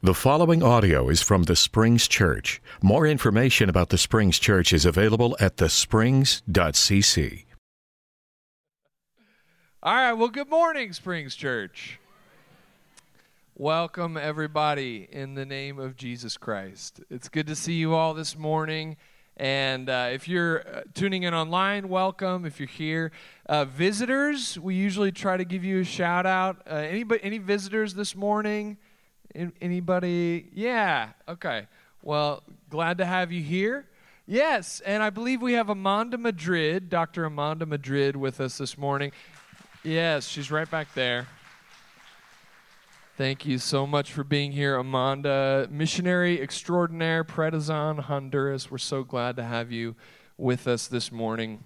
The following audio is from the Springs Church. More information about the Springs Church is available at thesprings.cc. All right, well, good morning, Springs Church. Welcome, everybody, in the name of Jesus Christ. It's good to see you all this morning. And uh, if you're uh, tuning in online, welcome. If you're here, uh, visitors, we usually try to give you a shout out. Uh, anybody, any visitors this morning? Anybody? Yeah. Okay. Well, glad to have you here. Yes, and I believe we have Amanda Madrid, Dr. Amanda Madrid, with us this morning. Yes, she's right back there. Thank you so much for being here, Amanda, missionary extraordinaire, Predisan, Honduras. We're so glad to have you with us this morning.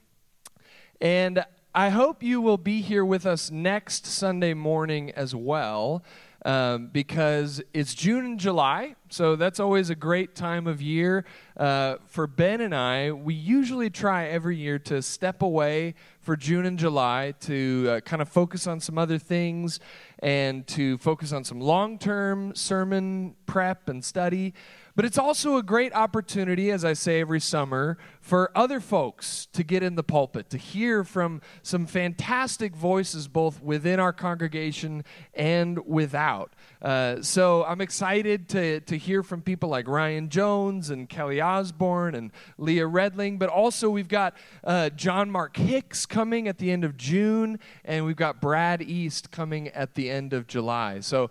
And I hope you will be here with us next Sunday morning as well um, because it's June and July, so that's always a great time of year. Uh, for Ben and I, we usually try every year to step away for June and July to uh, kind of focus on some other things and to focus on some long term sermon prep and study. But it's also a great opportunity, as I say every summer, for other folks to get in the pulpit, to hear from some fantastic voices both within our congregation and without. Uh, so I'm excited to, to hear from people like Ryan Jones and Kelly Osborne and Leah Redling, but also we've got uh, John Mark Hicks coming at the end of June, and we've got Brad East coming at the end of July. So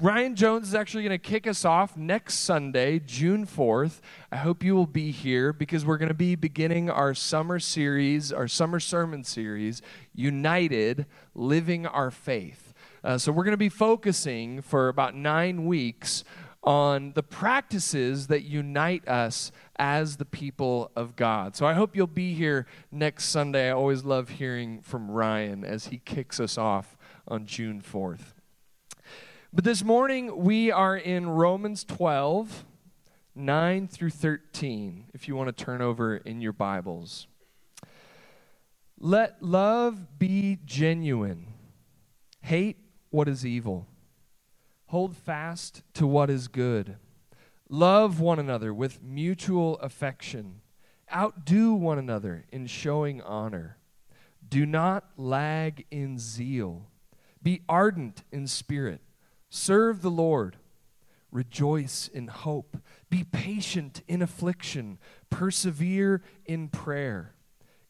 Ryan Jones is actually going to kick us off next Sunday, June 4th. I hope you will be here because we're going to be beginning our summer series, our summer sermon series, United Living Our Faith. Uh, so we're going to be focusing for about nine weeks on the practices that unite us as the people of God. So I hope you'll be here next Sunday. I always love hearing from Ryan as he kicks us off on June 4th. But this morning we are in Romans 12, 9 through 13, if you want to turn over in your Bibles. Let love be genuine. Hate what is evil. Hold fast to what is good. Love one another with mutual affection. Outdo one another in showing honor. Do not lag in zeal. Be ardent in spirit. Serve the Lord. Rejoice in hope. Be patient in affliction. Persevere in prayer.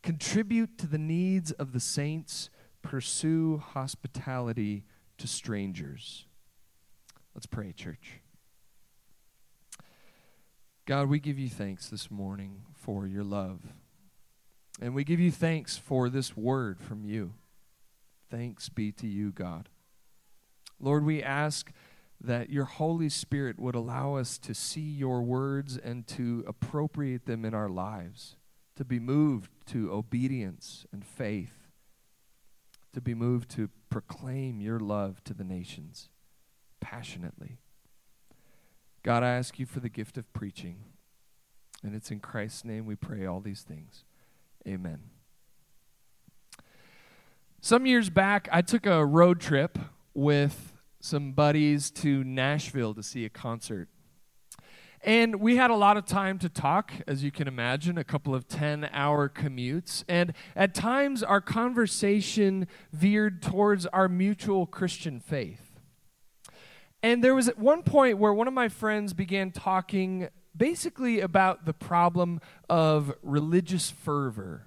Contribute to the needs of the saints. Pursue hospitality to strangers. Let's pray, church. God, we give you thanks this morning for your love. And we give you thanks for this word from you. Thanks be to you, God. Lord, we ask that your Holy Spirit would allow us to see your words and to appropriate them in our lives, to be moved to obedience and faith to be moved to proclaim your love to the nations passionately. God, I ask you for the gift of preaching. And it's in Christ's name we pray all these things. Amen. Some years back, I took a road trip with some buddies to Nashville to see a concert. And we had a lot of time to talk, as you can imagine, a couple of 10 hour commutes. And at times, our conversation veered towards our mutual Christian faith. And there was at one point where one of my friends began talking basically about the problem of religious fervor.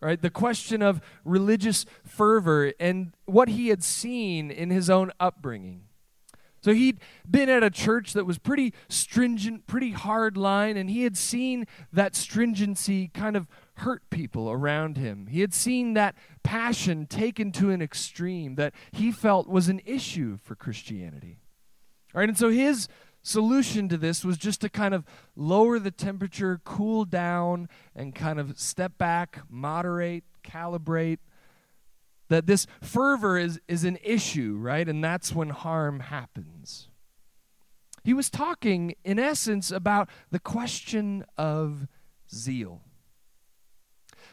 Right? The question of religious fervor and what he had seen in his own upbringing. So he'd been at a church that was pretty stringent, pretty hard line, and he had seen that stringency kind of hurt people around him. He had seen that passion taken to an extreme that he felt was an issue for Christianity. All right, and so his solution to this was just to kind of lower the temperature, cool down, and kind of step back, moderate, calibrate, that this fervor is, is an issue, right? And that's when harm happens. He was talking, in essence, about the question of zeal.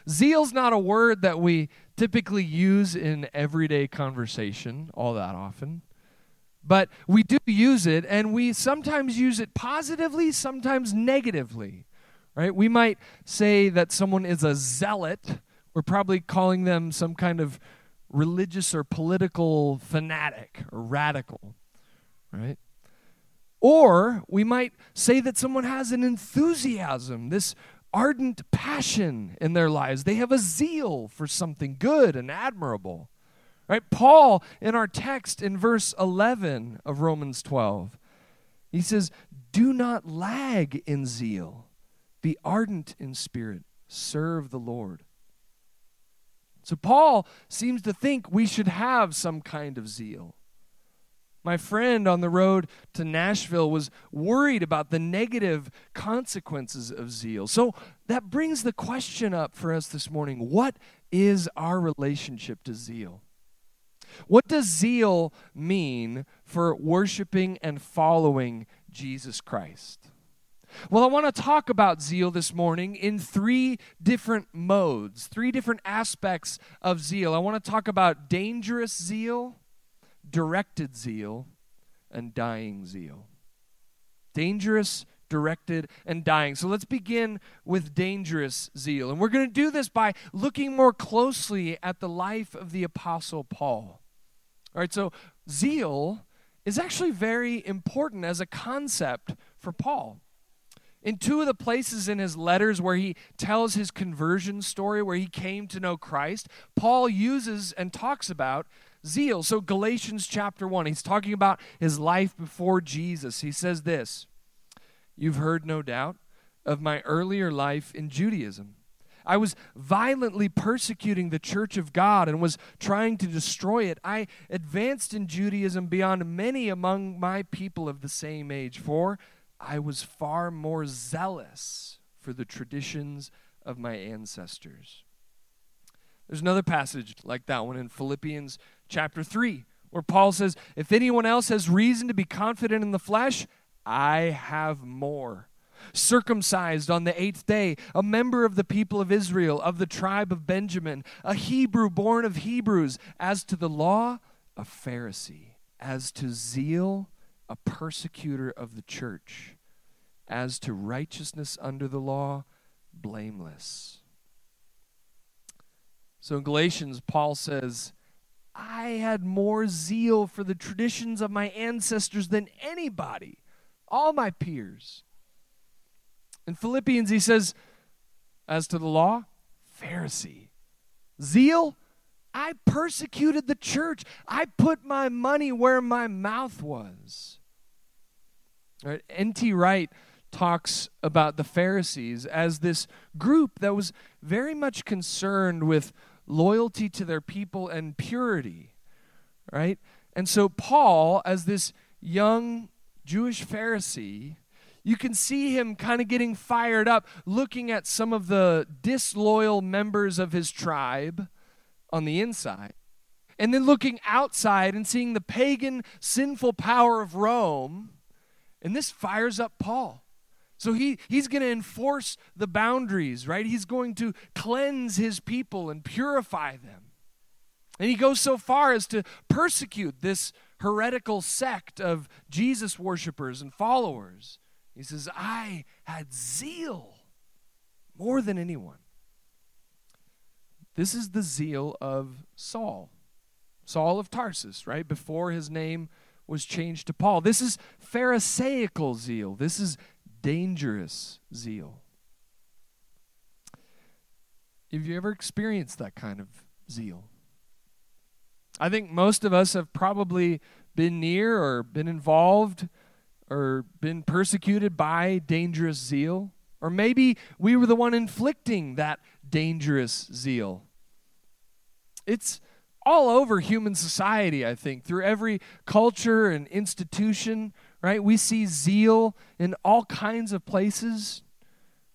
Zeal's not a word that we typically use in everyday conversation all that often. But we do use it, and we sometimes use it positively, sometimes negatively. Right? We might say that someone is a zealot. We're probably calling them some kind of religious or political fanatic or radical. Right? Or we might say that someone has an enthusiasm, this ardent passion in their lives. They have a zeal for something good and admirable. Right? Paul, in our text in verse 11 of Romans 12, he says, Do not lag in zeal, be ardent in spirit, serve the Lord. So, Paul seems to think we should have some kind of zeal. My friend on the road to Nashville was worried about the negative consequences of zeal. So that brings the question up for us this morning what is our relationship to zeal? What does zeal mean for worshiping and following Jesus Christ? Well, I want to talk about zeal this morning in three different modes, three different aspects of zeal. I want to talk about dangerous zeal, directed zeal, and dying zeal. Dangerous, directed, and dying. So let's begin with dangerous zeal. And we're going to do this by looking more closely at the life of the Apostle Paul. All right, so zeal is actually very important as a concept for Paul. In two of the places in his letters where he tells his conversion story, where he came to know Christ, Paul uses and talks about zeal. So, Galatians chapter 1, he's talking about his life before Jesus. He says this You've heard, no doubt, of my earlier life in Judaism I was violently persecuting the church of God and was trying to destroy it. I advanced in Judaism beyond many among my people of the same age, for I was far more zealous for the traditions of my ancestors. There's another passage like that one in Philippians chapter 3, where Paul says, If anyone else has reason to be confident in the flesh, I have more circumcised on the eighth day, a member of the people of Israel, of the tribe of Benjamin, a Hebrew born of Hebrews, as to the law, a Pharisee, as to zeal, a persecutor of the church, as to righteousness under the law, blameless. So in Galatians, Paul says, I had more zeal for the traditions of my ancestors than anybody, all my peers. In Philippians, he says, as to the law, Pharisee. Zeal, I persecuted the church. I put my money where my mouth was. Right? N.T. Wright talks about the Pharisees as this group that was very much concerned with loyalty to their people and purity. Right? And so, Paul, as this young Jewish Pharisee, you can see him kind of getting fired up, looking at some of the disloyal members of his tribe on the inside. And then looking outside and seeing the pagan, sinful power of Rome. And this fires up Paul. So he, he's going to enforce the boundaries, right? He's going to cleanse his people and purify them. And he goes so far as to persecute this heretical sect of Jesus worshippers and followers. He says, I had zeal more than anyone. This is the zeal of Saul, Saul of Tarsus, right? Before his name was changed to Paul. This is Pharisaical zeal. This is dangerous zeal. Have you ever experienced that kind of zeal? I think most of us have probably been near or been involved or been persecuted by dangerous zeal. Or maybe we were the one inflicting that dangerous zeal. It's all over human society, I think, through every culture and institution, right? We see zeal in all kinds of places.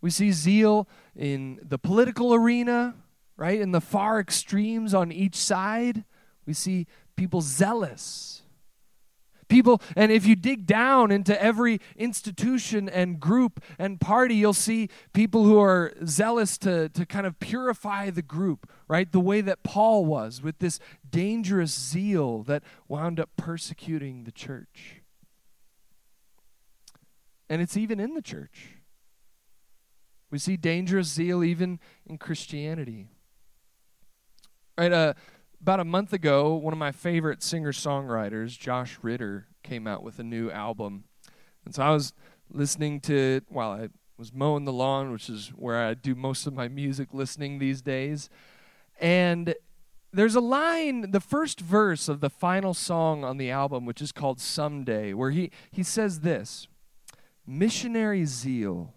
We see zeal in the political arena, right? In the far extremes on each side. We see people zealous People, and if you dig down into every institution and group and party, you'll see people who are zealous to, to kind of purify the group, right? The way that Paul was with this dangerous zeal that wound up persecuting the church. And it's even in the church. We see dangerous zeal even in Christianity. Right, uh, about a month ago, one of my favorite singer songwriters, Josh Ritter, came out with a new album. And so I was listening to it while I was mowing the lawn, which is where I do most of my music listening these days. And there's a line, the first verse of the final song on the album, which is called Someday, where he, he says this Missionary zeal,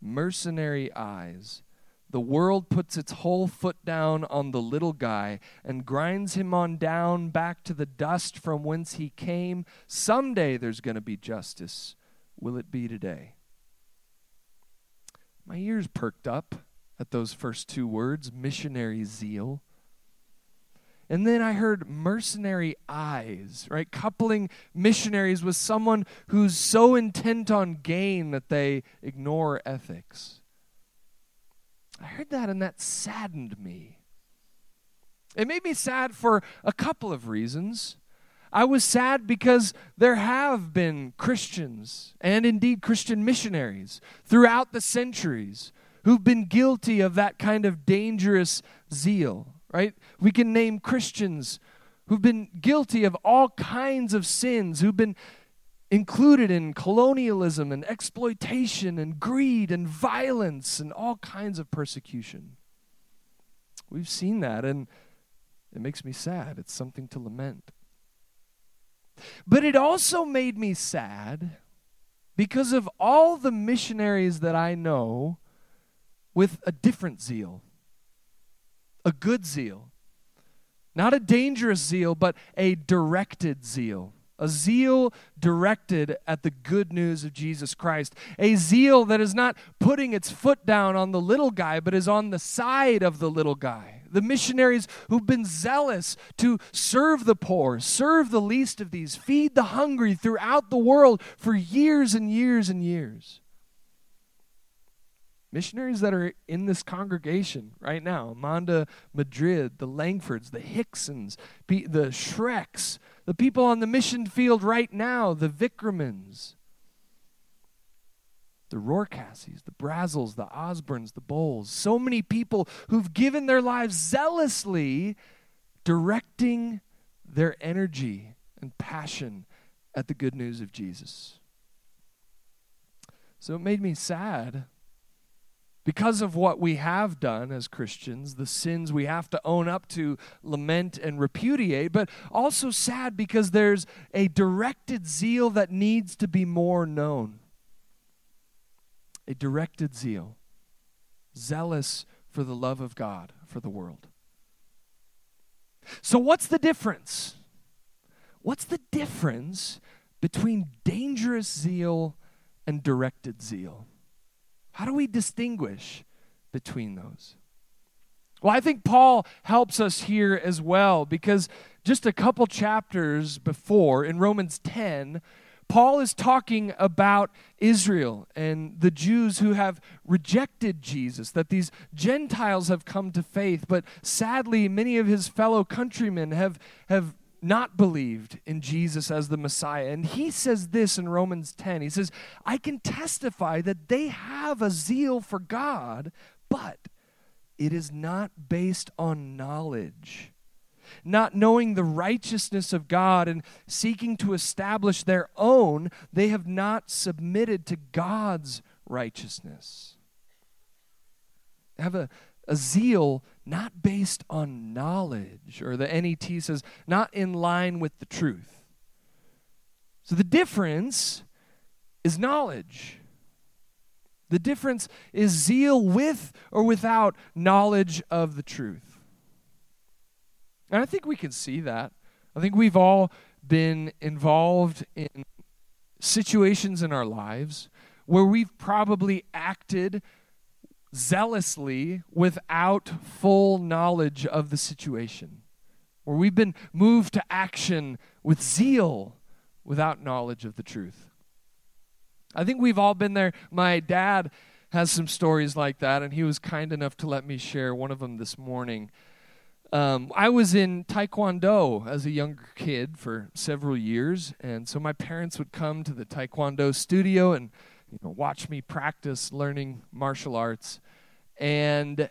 mercenary eyes. The world puts its whole foot down on the little guy and grinds him on down back to the dust from whence he came. Someday there's going to be justice. Will it be today? My ears perked up at those first two words missionary zeal. And then I heard mercenary eyes, right? Coupling missionaries with someone who's so intent on gain that they ignore ethics. I heard that and that saddened me. It made me sad for a couple of reasons. I was sad because there have been Christians and indeed Christian missionaries throughout the centuries who've been guilty of that kind of dangerous zeal, right? We can name Christians who've been guilty of all kinds of sins, who've been included in colonialism and exploitation and greed and violence and all kinds of persecution. We've seen that, and it makes me sad. It's something to lament. But it also made me sad because of all the missionaries that I know with a different zeal, a good zeal. Not a dangerous zeal, but a directed zeal. A zeal directed at the good news of Jesus Christ. A zeal that is not putting its foot down on the little guy, but is on the side of the little guy the missionaries who've been zealous to serve the poor, serve the least of these, feed the hungry throughout the world for years and years and years. Missionaries that are in this congregation right now Amanda Madrid, the Langfords, the Hicksons, the Shreks, the people on the mission field right now, the Vickermans the Rorcassies, the Brazells, the Osborns, the Bowles, so many people who've given their lives zealously directing their energy and passion at the good news of Jesus. So it made me sad because of what we have done as Christians, the sins we have to own up to, lament, and repudiate, but also sad because there's a directed zeal that needs to be more known a directed zeal, zealous for the love of God for the world. So, what's the difference? What's the difference between dangerous zeal and directed zeal? How do we distinguish between those? Well, I think Paul helps us here as well because just a couple chapters before in Romans 10, Paul is talking about Israel and the Jews who have rejected Jesus, that these Gentiles have come to faith, but sadly, many of his fellow countrymen have, have not believed in Jesus as the Messiah. And he says this in Romans 10 He says, I can testify that they have a zeal for God, but it is not based on knowledge not knowing the righteousness of God and seeking to establish their own, they have not submitted to God's righteousness. Have a, a zeal not based on knowledge, or the NET says, not in line with the truth. So the difference is knowledge. The difference is zeal with or without knowledge of the truth. And I think we can see that. I think we've all been involved in situations in our lives where we've probably acted zealously without full knowledge of the situation, where we've been moved to action with zeal without knowledge of the truth. I think we've all been there. My dad has some stories like that, and he was kind enough to let me share one of them this morning. Um, I was in Taekwondo as a younger kid for several years, and so my parents would come to the Taekwondo studio and you know watch me practice learning martial arts. And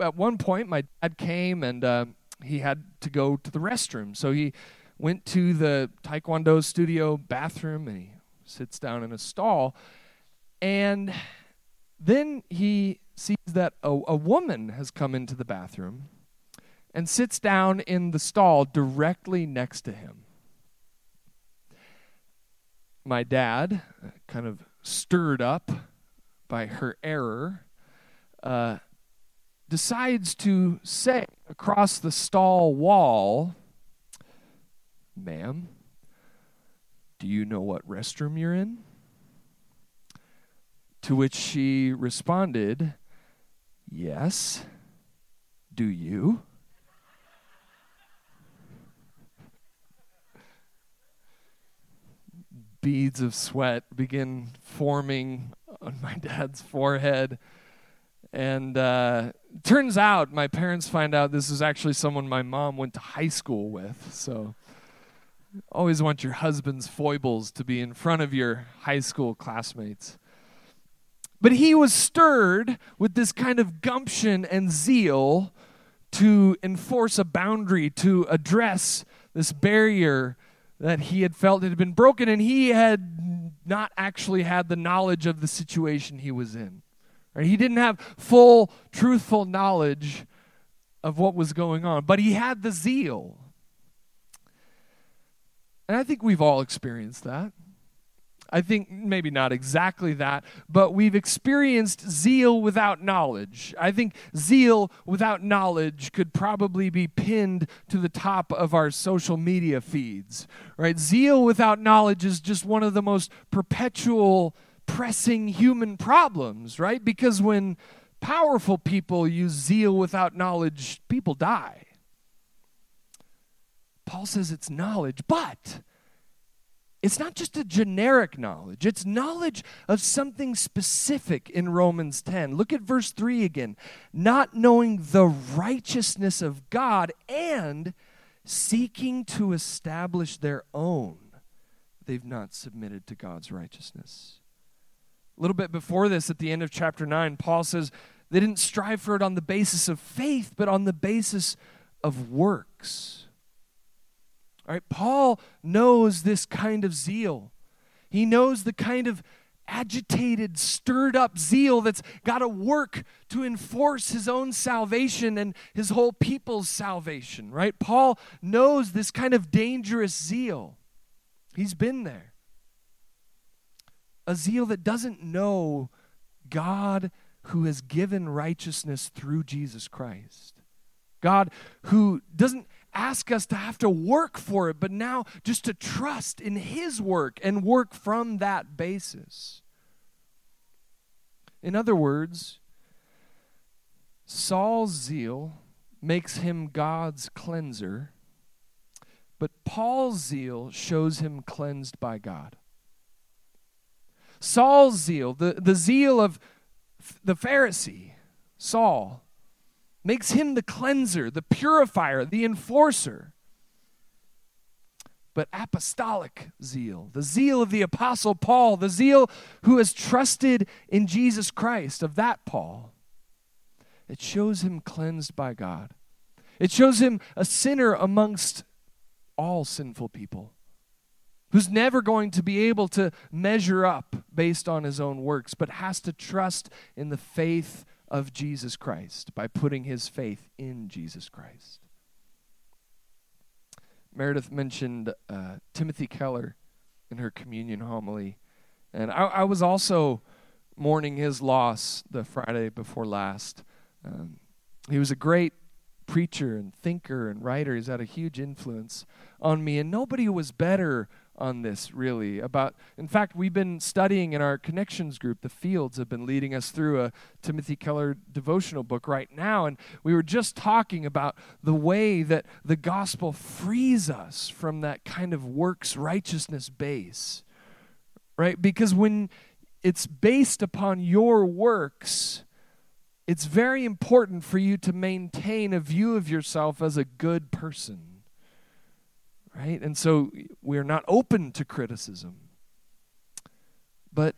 at one point, my dad came and uh, he had to go to the restroom, so he went to the Taekwondo studio bathroom and he sits down in a stall, and then he sees that a, a woman has come into the bathroom and sits down in the stall directly next to him. My dad, uh, kind of stirred up by her error, uh, decides to say across the stall wall, Ma'am, do you know what restroom you're in? To which she responded, Yes. Do you? Beads of sweat begin forming on my dad's forehead. And uh, turns out my parents find out this is actually someone my mom went to high school with. So always want your husband's foibles to be in front of your high school classmates. But he was stirred with this kind of gumption and zeal to enforce a boundary, to address this barrier that he had felt it had been broken and he had not actually had the knowledge of the situation he was in. Right? He didn't have full, truthful knowledge of what was going on, but he had the zeal. And I think we've all experienced that. I think maybe not exactly that, but we've experienced zeal without knowledge. I think zeal without knowledge could probably be pinned to the top of our social media feeds, right? Zeal without knowledge is just one of the most perpetual, pressing human problems, right? Because when powerful people use zeal without knowledge, people die. Paul says it's knowledge, but it's not just a generic knowledge, it's knowledge of something specific in Romans 10. Look at verse 3 again. Not knowing the righteousness of God and seeking to establish their own, they've not submitted to God's righteousness. A little bit before this, at the end of chapter 9, Paul says they didn't strive for it on the basis of faith, but on the basis of works. All right, Paul knows this kind of zeal. He knows the kind of agitated, stirred up zeal that's got to work to enforce his own salvation and his whole people's salvation, right? Paul knows this kind of dangerous zeal. He's been there. A zeal that doesn't know God who has given righteousness through Jesus Christ. God who doesn't ask us to have to work for it, but now just to trust in His work and work from that basis. In other words, Saul's zeal makes him God's cleanser, but Paul's zeal shows him cleansed by God. Saul's zeal, the, the zeal of the Pharisee, Saul, makes him the cleanser, the purifier, the enforcer. But apostolic zeal, the zeal of the Apostle Paul, the zeal who has trusted in Jesus Christ, of that Paul, it shows him cleansed by God. It shows him a sinner amongst all sinful people who's never going to be able to measure up based on his own works, but has to trust in the faith of Jesus Christ by putting his faith in Jesus Christ. Meredith mentioned uh, Timothy Keller in her communion homily. And I, I, was also mourning his loss the Friday before last. Um, he was a great preacher and thinker and writer. He's had a huge influence on me, and nobody was better on this really about in fact we've been studying in our connections group the fields have been leading us through a timothy keller devotional book right now and we were just talking about the way that the gospel frees us from that kind of works righteousness base right because when it's based upon your works it's very important for you to maintain a view of yourself as a good person. Right? And so we're not open to criticism. But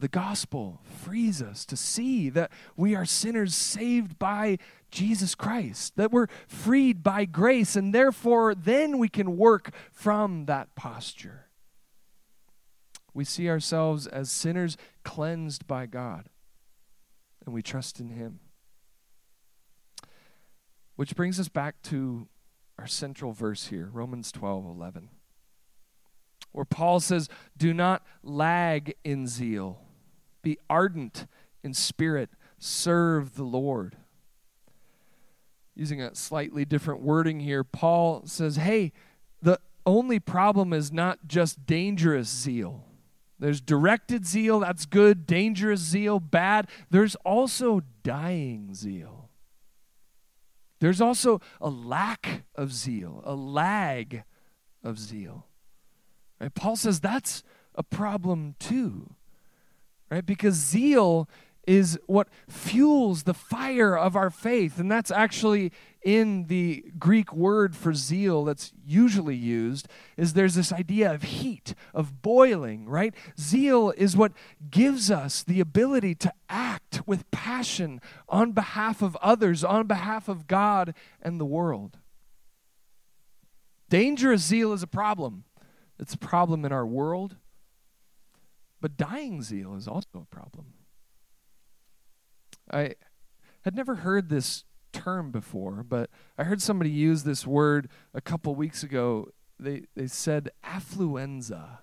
the gospel frees us to see that we are sinners saved by Jesus Christ, that we're freed by grace, and therefore then we can work from that posture. We see ourselves as sinners cleansed by God, and we trust in Him. Which brings us back to our central verse here, Romans 12 11, where Paul says, Do not lag in zeal, be ardent in spirit, serve the Lord using a slightly different wording here, Paul says, hey, the only problem is not just dangerous zeal. There's directed zeal, that's good. Dangerous zeal, bad. There's also dying zeal. There's also a lack of zeal, a lag of zeal. Right? Paul says that's a problem too. Right? Because zeal is what fuels the fire of our faith. And that's actually in the Greek word for zeal that's usually used is there's this idea of heat, of boiling, right? Zeal is what gives us the ability to act with passion on behalf of others, on behalf of God and the world. Dangerous zeal is a problem. It's a problem in our world. But dying zeal is also a problem. I had never heard this term before, but I heard somebody use this word a couple weeks ago. They, they said affluenza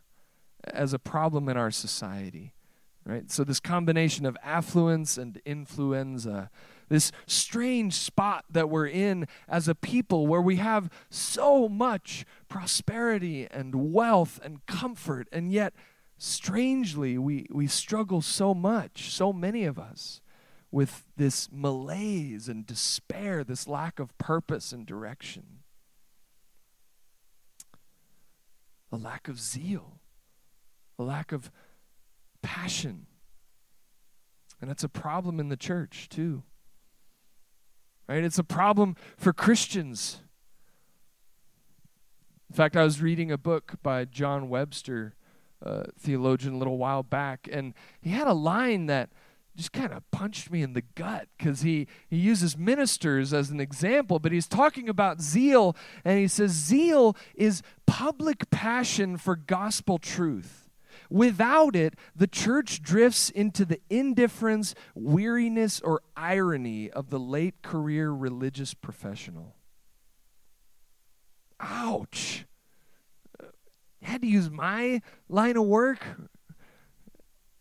as a problem in our society, right? So, this combination of affluence and influenza, this strange spot that we're in as a people where we have so much prosperity and wealth and comfort, and yet, strangely, we, we struggle so much, so many of us with this malaise and despair, this lack of purpose and direction, a lack of zeal, a lack of passion. And that's a problem in the church, too. Right? It's a problem for Christians. In fact, I was reading a book by John Webster, a theologian, a little while back, and he had a line that just kind of punched me in the gut because he, he uses ministers as an example, but he's talking about zeal, and he says, Zeal is public passion for gospel truth. Without it, the church drifts into the indifference, weariness, or irony of the late career religious professional. Ouch. I had to use my line of work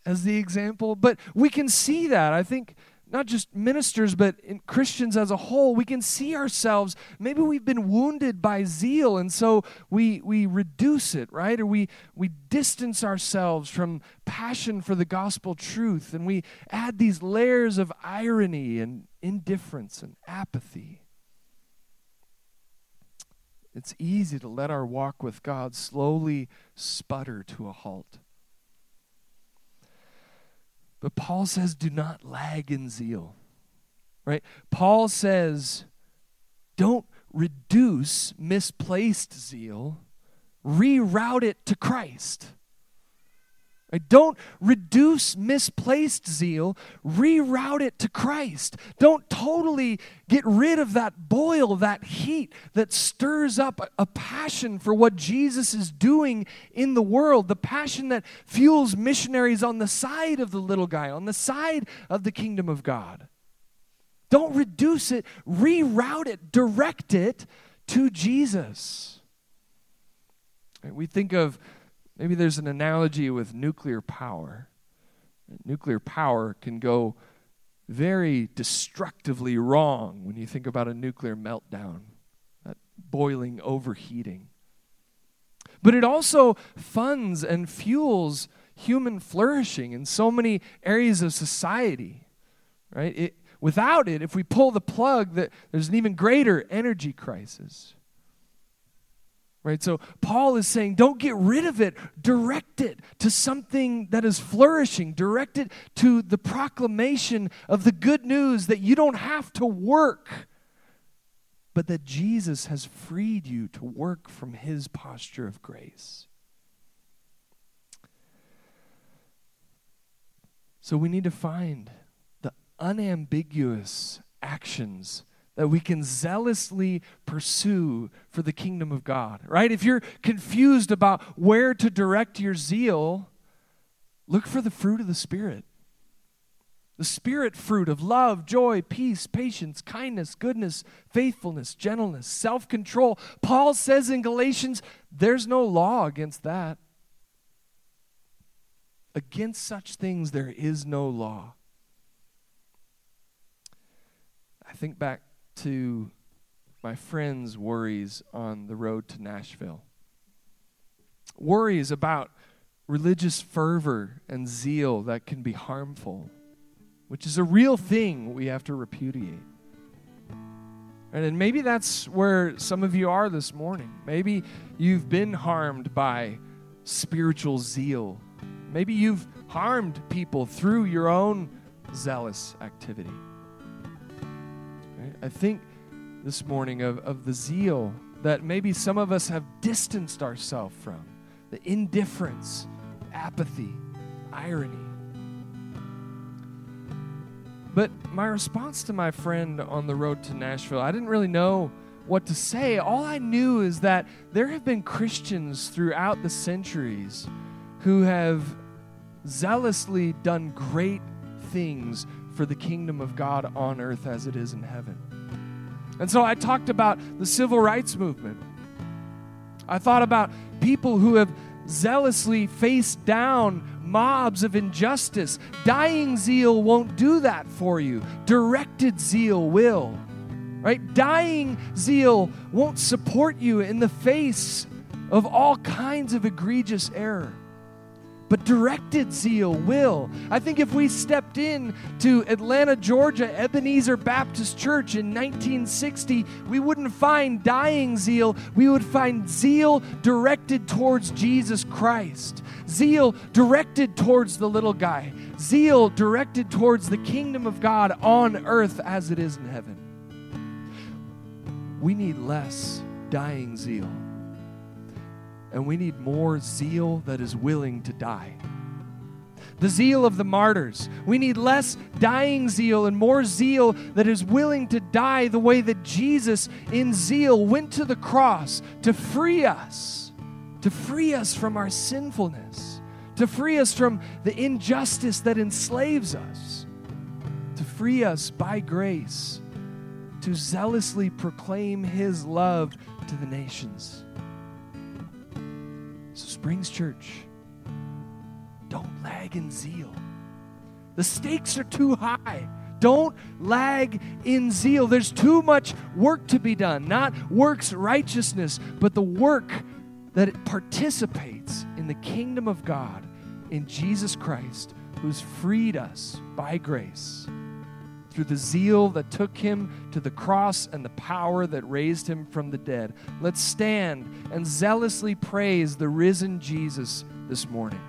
as the example. But we can see that. I think not just ministers, but Christians as a whole, we can see ourselves. Maybe we've been wounded by zeal, and so we, we reduce it, right? Or we, we distance ourselves from passion for the gospel truth, and we add these layers of irony and indifference and apathy. It's easy to let our walk with God slowly sputter to a halt. But Paul says, do not lag in zeal. Right? Paul says, don't reduce misplaced zeal, reroute it to Christ. Don't reduce misplaced zeal, reroute it to Christ. Don't totally get rid of that boil, that heat that stirs up a passion for what Jesus is doing in the world, the passion that fuels missionaries on the side of the little guy, on the side of the kingdom of God. Don't reduce it, reroute it, direct it to Jesus. We think of Maybe there's an analogy with nuclear power. Nuclear power can go very destructively wrong when you think about a nuclear meltdown, that boiling, overheating. But it also funds and fuels human flourishing in so many areas of society, right? It, without it, if we pull the plug, that there's an even greater energy crisis. Right? So Paul is saying, don't get rid of it. Direct it to something that is flourishing. Direct it to the proclamation of the good news that you don't have to work, but that Jesus has freed you to work from his posture of grace. So we need to find the unambiguous actions that we can zealously pursue for the kingdom of God, right? If you're confused about where to direct your zeal, look for the fruit of the Spirit. The Spirit fruit of love, joy, peace, patience, kindness, goodness, faithfulness, gentleness, self control. Paul says in Galatians, there's no law against that. Against such things, there is no law. I think back to my friend's worries on the road to Nashville. Worries about religious fervor and zeal that can be harmful, which is a real thing we have to repudiate. And maybe that's where some of you are this morning. Maybe you've been harmed by spiritual zeal. Maybe you've harmed people through your own zealous activity. I think this morning of, of the zeal that maybe some of us have distanced ourselves from, the indifference, apathy, irony. But my response to my friend on the road to Nashville, I didn't really know what to say. All I knew is that there have been Christians throughout the centuries who have zealously done great things for the kingdom of God on earth as it is in heaven. And so I talked about the civil rights movement. I thought about people who have zealously faced down mobs of injustice. Dying zeal won't do that for you, directed zeal will. Right? Dying zeal won't support you in the face of all kinds of egregious error but directed zeal will. I think if we stepped in to Atlanta, Georgia, Ebenezer Baptist Church in 1960, we wouldn't find dying zeal. We would find zeal directed towards Jesus Christ, zeal directed towards the little guy, zeal directed towards the kingdom of God on earth as it is in heaven. We need less dying zeal and we need more zeal that is willing to die. The zeal of the martyrs. We need less dying zeal and more zeal that is willing to die the way that Jesus, in zeal, went to the cross to free us, to free us from our sinfulness, to free us from the injustice that enslaves us, to free us by grace, to zealously proclaim His love to the nations. Springs Church, don't lag in zeal. The stakes are too high. Don't lag in zeal. There's too much work to be done. Not works righteousness, but the work that it participates in the kingdom of God in Jesus Christ, who's freed us by grace through the zeal that took him to the cross and the power that raised him from the dead. Let's stand and zealously praise the risen Jesus this morning.